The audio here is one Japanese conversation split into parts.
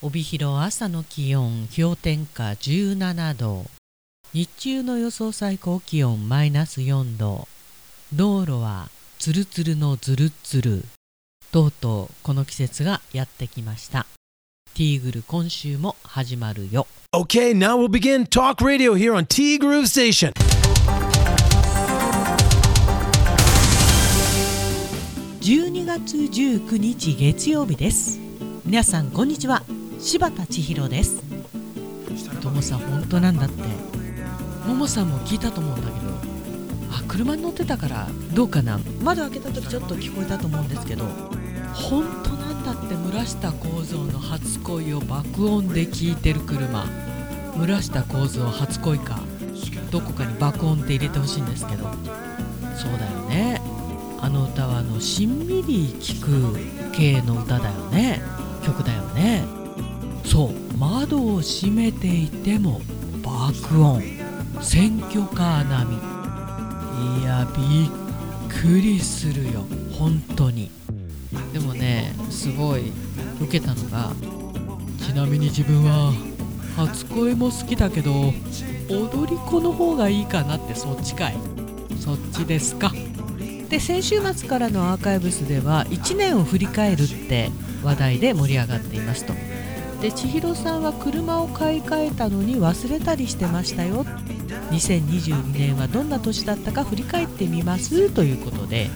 帯広朝の気温氷点下17度。日中の予想最高気温マイナス4度。道路はツルツルのズルツル。とうとうこの季節がやってきました。ティーグル今週も始まるよ。Okay, now we'll begin talk radio here on T Groove Station. 12月19日月曜日です。皆さんこんにちは柴田千尋です。ともさん本当なんだって。ももさんも聞いたと思うんだけど。あ車に乗ってたからどうかな。窓開けた時ちょっと聞こえたと思うんですけど。本当なんだって。村下幸三の初恋を爆音で聞いてる車。村下幸三初恋か。どこかに爆音って入れてほしいんですけど。そうだよね。あの歌はあのしんみり聴く系の歌だよね。曲だよね。そう。窓を閉めていても爆音。選挙カー並み。いやびっくりするよ。本当に。でもねすごい受けたのがちなみに自分は初恋も好きだけど踊り子の方がいいかなってそっちかい。そっちですか。で先週末からのアーカイブスでは1年を振り返るって話題で盛り上がっていますとで千尋さんは車を買い替えたのに忘れたりしてましたよ。2022年はどんな年だったか振り返ってみます。ということで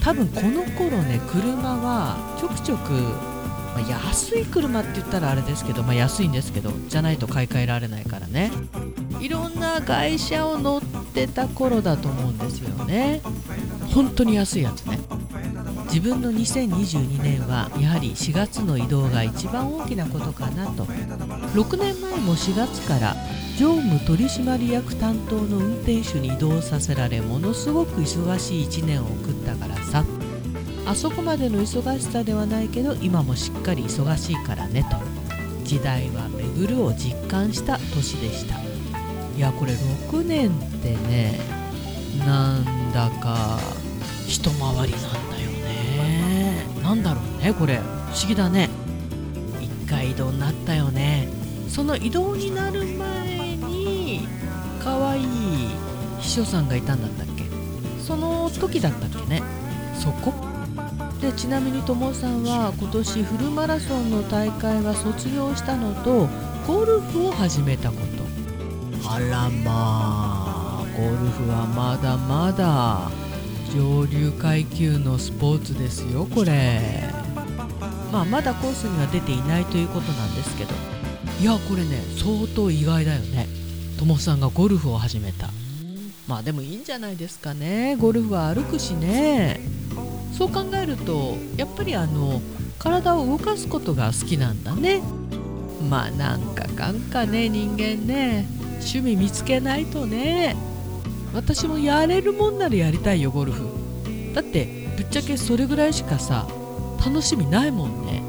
多分この頃ね車はちょくちょく、まあ安い車って言ったらあれですけど、まあ、安いんですけどじゃないと買い替えられないからね。いろんな会社を乗ってた頃だと思うんですよね。本当に安いやつね。自分の2022年はやはり4月の移動が一番大きなことかなと。6年前も4月から常務取締役担当の運転手に移動させられものすごく忙しい1年を送ったからさ。あそこまでの忙しさではないけど今もしっかり忙しいからねと。時代は巡るを実感した年でした。いやこれ6年ってねなんだか一回りなんだなんだろうねこれ。不思議だね。一回移動になったよね。その移動になる前に可愛い秘書さんがいたんだったっけ？その時だったっけね。そこ？でちなみにともさんは今年フルマラソンの大会は卒業したのとゴルフを始めたこと。あらまあゴルフはまだまだ。上流階級のスポーツですよこれ。まあまだコースには出ていないということなんですけど。いやこれね相当意外だよね。ともさんがゴルフを始めた。まあでもいいんじゃないですかね。ゴルフは歩くしね。そう考えるとやっぱりあの体を動かすことが好きなんだね。まあなんかかんかね人間ね。趣味見つけないとね。私もやれるもんならやりたいよゴルフ。だってぶっちゃけそれぐらいしかさ楽しみないもんね。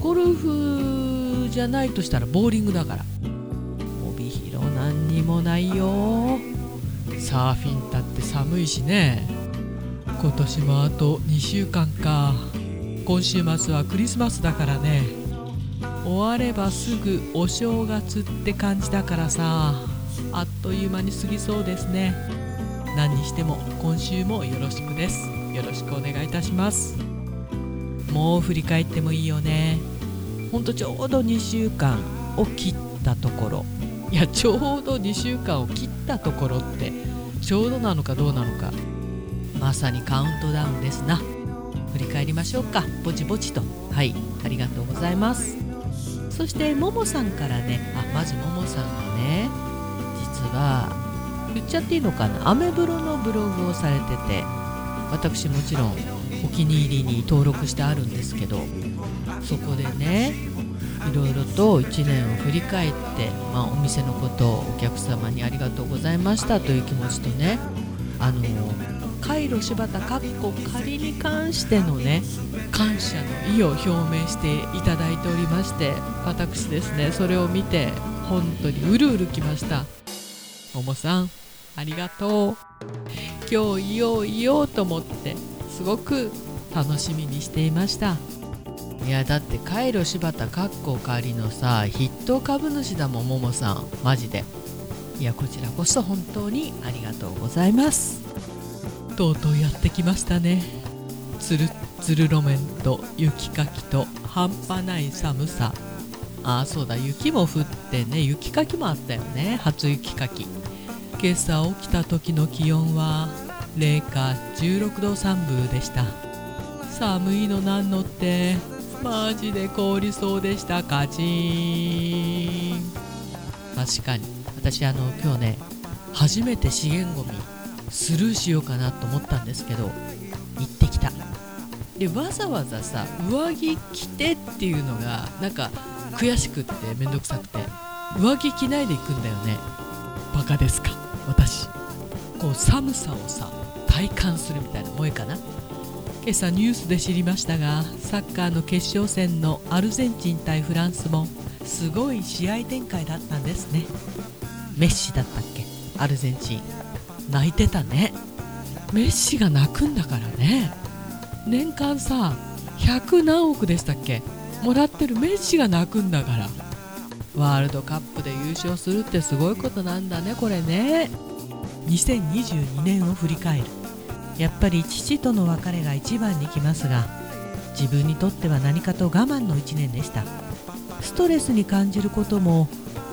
ゴルフじゃないとしたらボーリングだから。帯広何にもないよ。サーフィンだって寒いしね。今年もあと2週間か。今週末はクリスマスだからね。終わればすぐお正月って感じだからさ。あっという間に過ぎそうですね。何にしても今週もよろしくです。よろしくお願いいたします。もう振り返ってもいいよね。ほんとちょうど2週間を切ったところ。いやちょうど2週間を切ったところってちょうどなのかどうなのか。まさにカウントダウンですな。振り返りましょうか。ぼちぼちと。はい。ありがとうございます。そしてももさんからね。あまずももさんがね。実は言っちゃっていいのかな？アメブロのブログをされてて私もちろんお気に入りに登録してあるんですけどそこでねいろいろと1年を振り返って、まあ、お店のことをお客様にありがとうございましたという気持ちとねあのカイロ柴田かっこ仮に関してのね感謝の意を表明していただいておりまして私ですねそれを見て本当にうるうるきました。ももさんありがとう。今日言おう言おうと思ってすごく楽しみにしていました。いやだってカイロ柴田かっこ仮のさ筆頭株主だもんももさん。マジで。いやこちらこそ本当にありがとうございます。とうとうやってきましたね。つるつる路面と雪かきと半端ない寒さ。ああそうだ雪も降ってね雪かきもあったよね。初雪かき。今朝起きた時の気温は零下16度3分でした。寒いのなんのってマジで凍りそうでした。カチーン。確かに。私あの今日ね初めて資源ごみスルーしようかなと思ったんですけど行ってきた。でわざわざさ上着着てっていうのがなんか悔しくってめんどくさくて上着着ないで行くんだよね。バカですか。私こう寒さをさ体感するみたいな萌えかな。今朝ニュースで知りましたがサッカーの決勝戦のアルゼンチン対フランスもすごい試合展開だったんですね。メッシだったっけ？アルゼンチン。泣いてたね。メッシが泣くんだからね。年間さ100何億でしたっけ？もらってるメッシが泣くんだから。ワールドカップで優勝するってすごいことなんだねこれね。2022年を振り返る。やっぱり父との別れが一番に来ますが自分にとっては何かと我慢の1年でした。ストレスに感じることも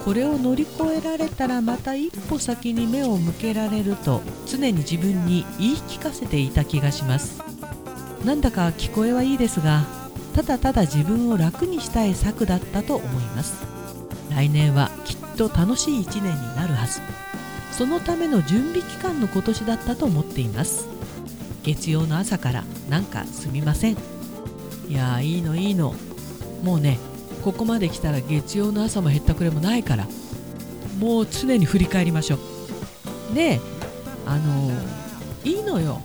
これを乗り越えられたらまた一歩先に目を向けられると常に自分に言い聞かせていた気がします。なんだか聞こえはいいですがただただ自分を楽にしたい策だったと思います。来年はきっと楽しい1年になるはず。そのための準備期間の今年だったと思っています。月曜の朝からなんかすみません。いやーいいのいいの。もうねここまで来たら月曜の朝もへったくれもないから。もう常に振り返りましょう。であのーいいのよ。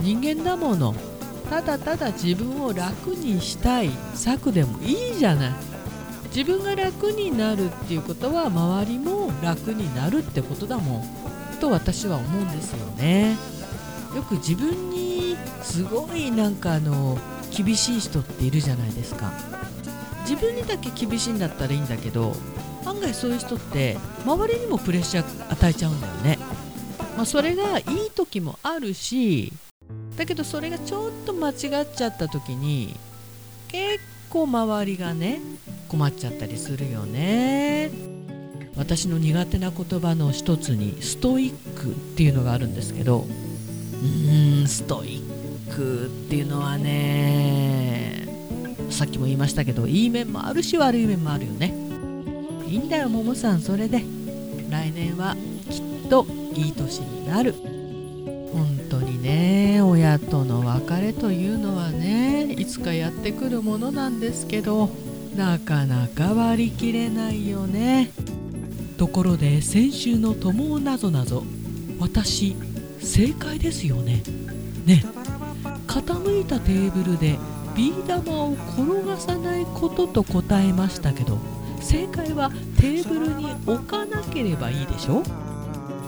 人間だもの。ただただ自分を楽にしたい策でもいいじゃない。自分が楽になるっていうことは周りも楽になるってことだもんと私は思うんですよね。よく自分にすごいなんかあの厳しい人っているじゃないですか。自分にだけ厳しいんだったらいいんだけど案外そういう人って周りにもプレッシャー与えちゃうんだよね、まあ、それがいい時もあるしだけどそれがちょっと間違っちゃった時に結構周りがね困っちゃったりするよね。私の苦手な言葉の一つにストイックっていうのがあるんですけど。うーんストイックっていうのはねさっきも言いましたけどいい面もあるし悪い面もあるよね。いいんだよももさんそれで。来年はきっといい年になる。本当にね親との別れというのはねいつかやってくるものなんですけど。なかなか割り切れないよね。ところで先週の「友をなぞなぞ」私正解ですよね。ね。傾いたテーブルでビー玉を転がさないことと答えましたけど正解はテーブルに置かなければいいでしょ？う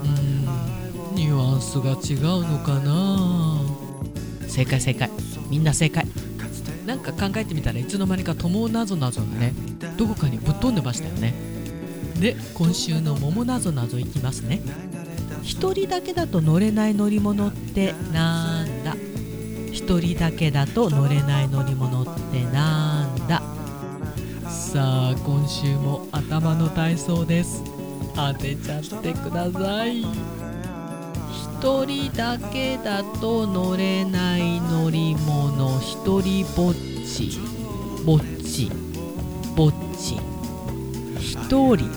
ーん。ニュアンスが違うのかな？正解正解。みんな正解。なんか考えてみたらいつの間にか友なぞなぞがねどこかにぶっ飛んでましたよね。で今週の桃なぞなぞいきますね。一人だけだと乗れない乗り物ってなんだ？一人だけだと乗れない乗り物ってなんだ？さあ今週も頭の体操です。当てちゃってください。一人だけだと乗れない乗り物。一人ぼっち。ぼっち。ぼっち。一人。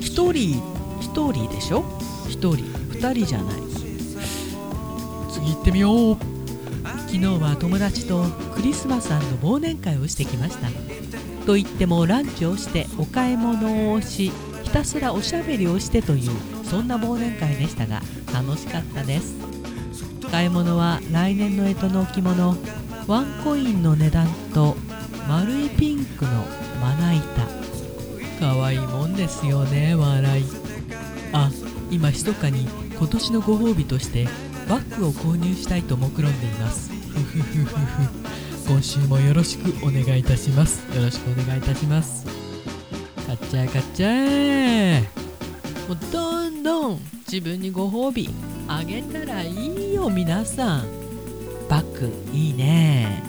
一人一人でしょ？一人。二人じゃない。次行ってみよう。昨日は友達とクリスマス忘年会をしてきました。と言ってもランチをしてお買い物をしひたすらおしゃべりをしてというそんな忘年会でしたが楽しかったです。買い物は来年の干支の置物ワンコインの値段と丸いピンクのまな板。可愛いいもんですよね笑い。あ今密かに今年のご褒美としてバッグを購入したいと目論んでいます。ふふふふふ。今週もよろしくお願いいたします。よろしくお願いいたします。カッチャーカッチャー。もうどんどん。自分にご褒美あげたらいいよ皆さん。バッグいいね。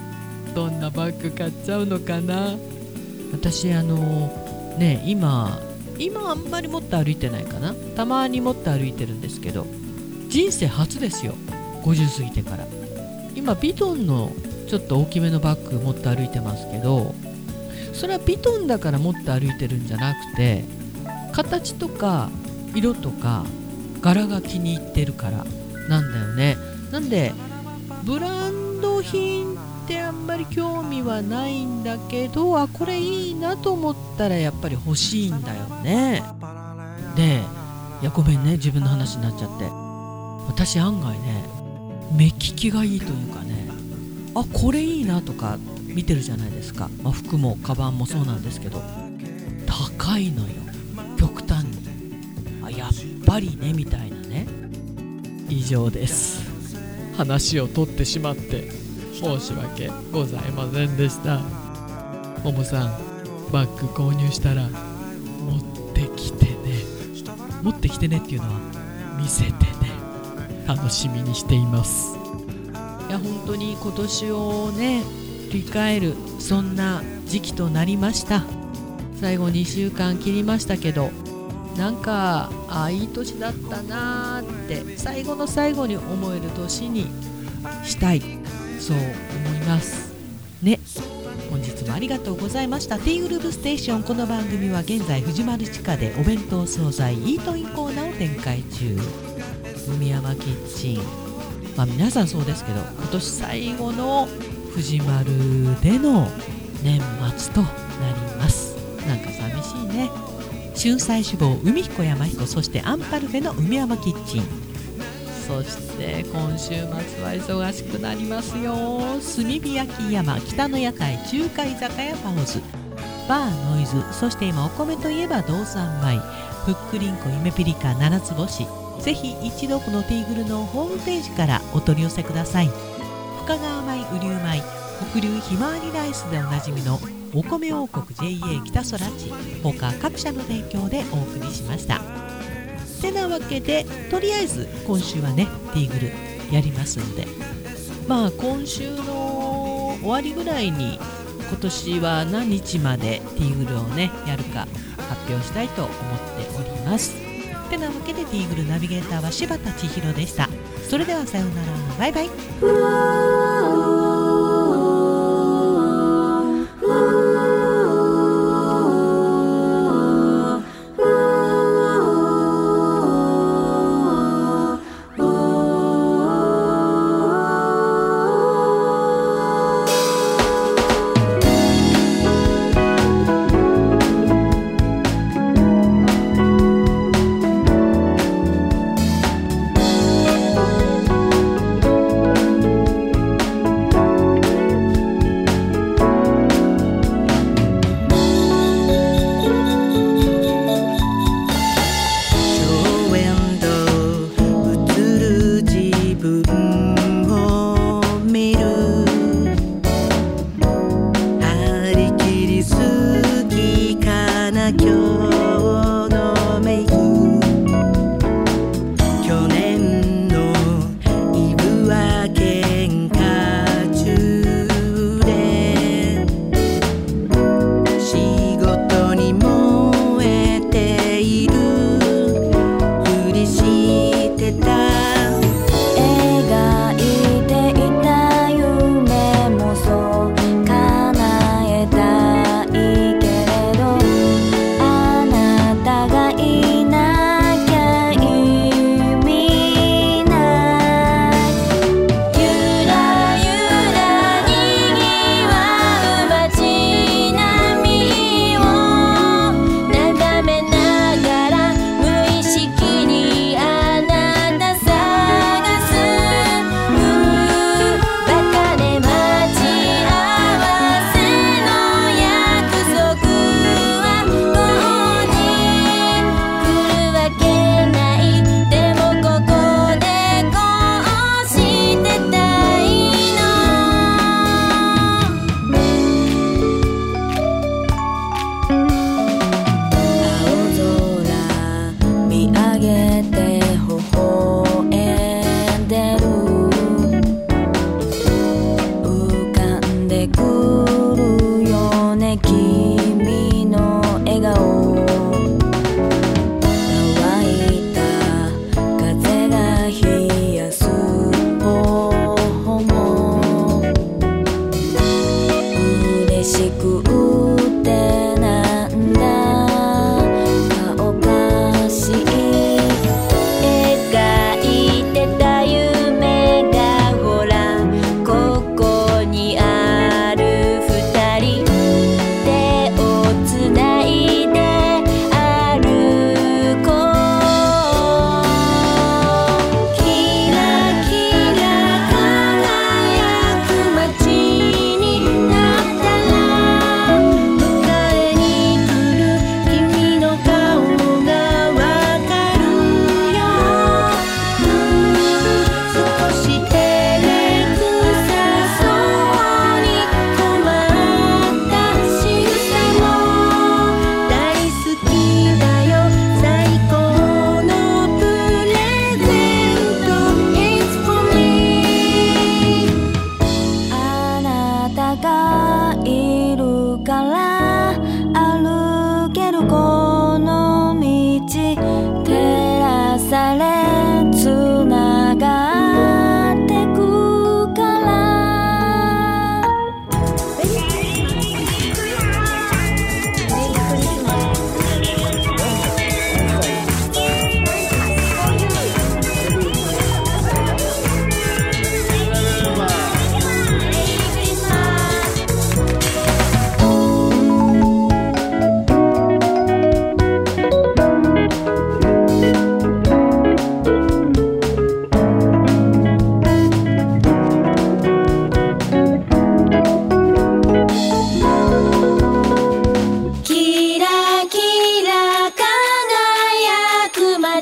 どんなバッグ買っちゃうのかな？私あのね今今あんまり持って歩いてないかな？たまに持って歩いてるんですけど人生初ですよ。50過ぎてから。今ビトンのちょっと大きめのバッグ持って歩いてますけどそれはビトンだから持って歩いてるんじゃなくて形とか色とか柄が気に入ってるから。なんだよね。なんでブランド品ってあんまり興味はないんだけどあこれいいなと思ったらやっぱり欲しいんだよね。でいやごめんね自分の話になっちゃって。私案外ね目利きがいいというかねあこれいいなとか見てるじゃないですか、まあ、服もカバンもそうなんですけど高いのよ。ぱりねみたいなね。以上です。話を取ってしまって申し訳ございませんでした。ももさんバッグ購入したら持ってきてね。持ってきてねっていうのは見せてね。楽しみにしています。いや本当に今年をね振り返るそんな時期となりました。最後2週間切りましたけどなんかあいい年だったなーって最後の最後に思える年にしたいそう思います。ね。本日もありがとうございました。T グループステーションこの番組は現在藤丸地下でお弁当惣菜イートインコーナーを展開中。海山キッチン。まあ皆さんそうですけど今年最後の藤丸での年末となります。なんか寂しいね。春菜志望海彦山彦そしてアンパルフェの海山キッチン。そして今週末は忙しくなりますよ。炭火焼き山北の屋台中華居酒屋パオズ。バーノイズそして今お米といえば道産米。ふっくりんこ夢ピリカ七つ星。ぜひ一度このティーグルのホームページからお取り寄せください。深川米雨竜米北流ひまわりライスでおなじみのお米王国 JA 北空地他各社の提供でお送りしました。てなわけでとりあえず今週はねティーグルやりますんで。まあ今週の終わりぐらいに今年は何日までティーグルをねやるか発表したいと思っております。てなわけでティーグルナビゲーターは柴田千尋でした。それではさようなら。バイバイ。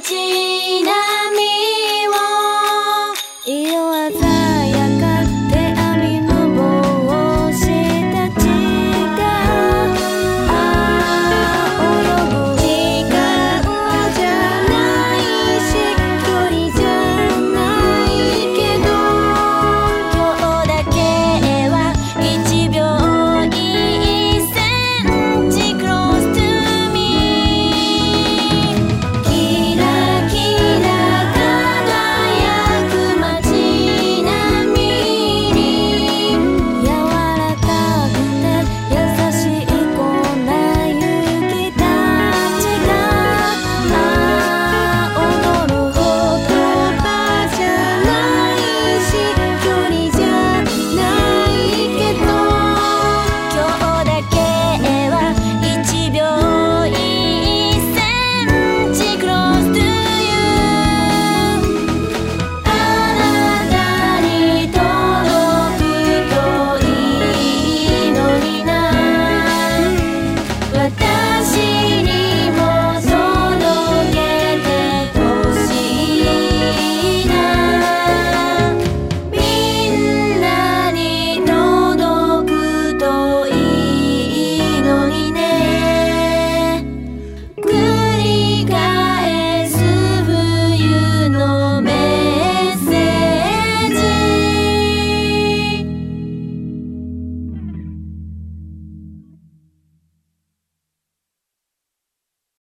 情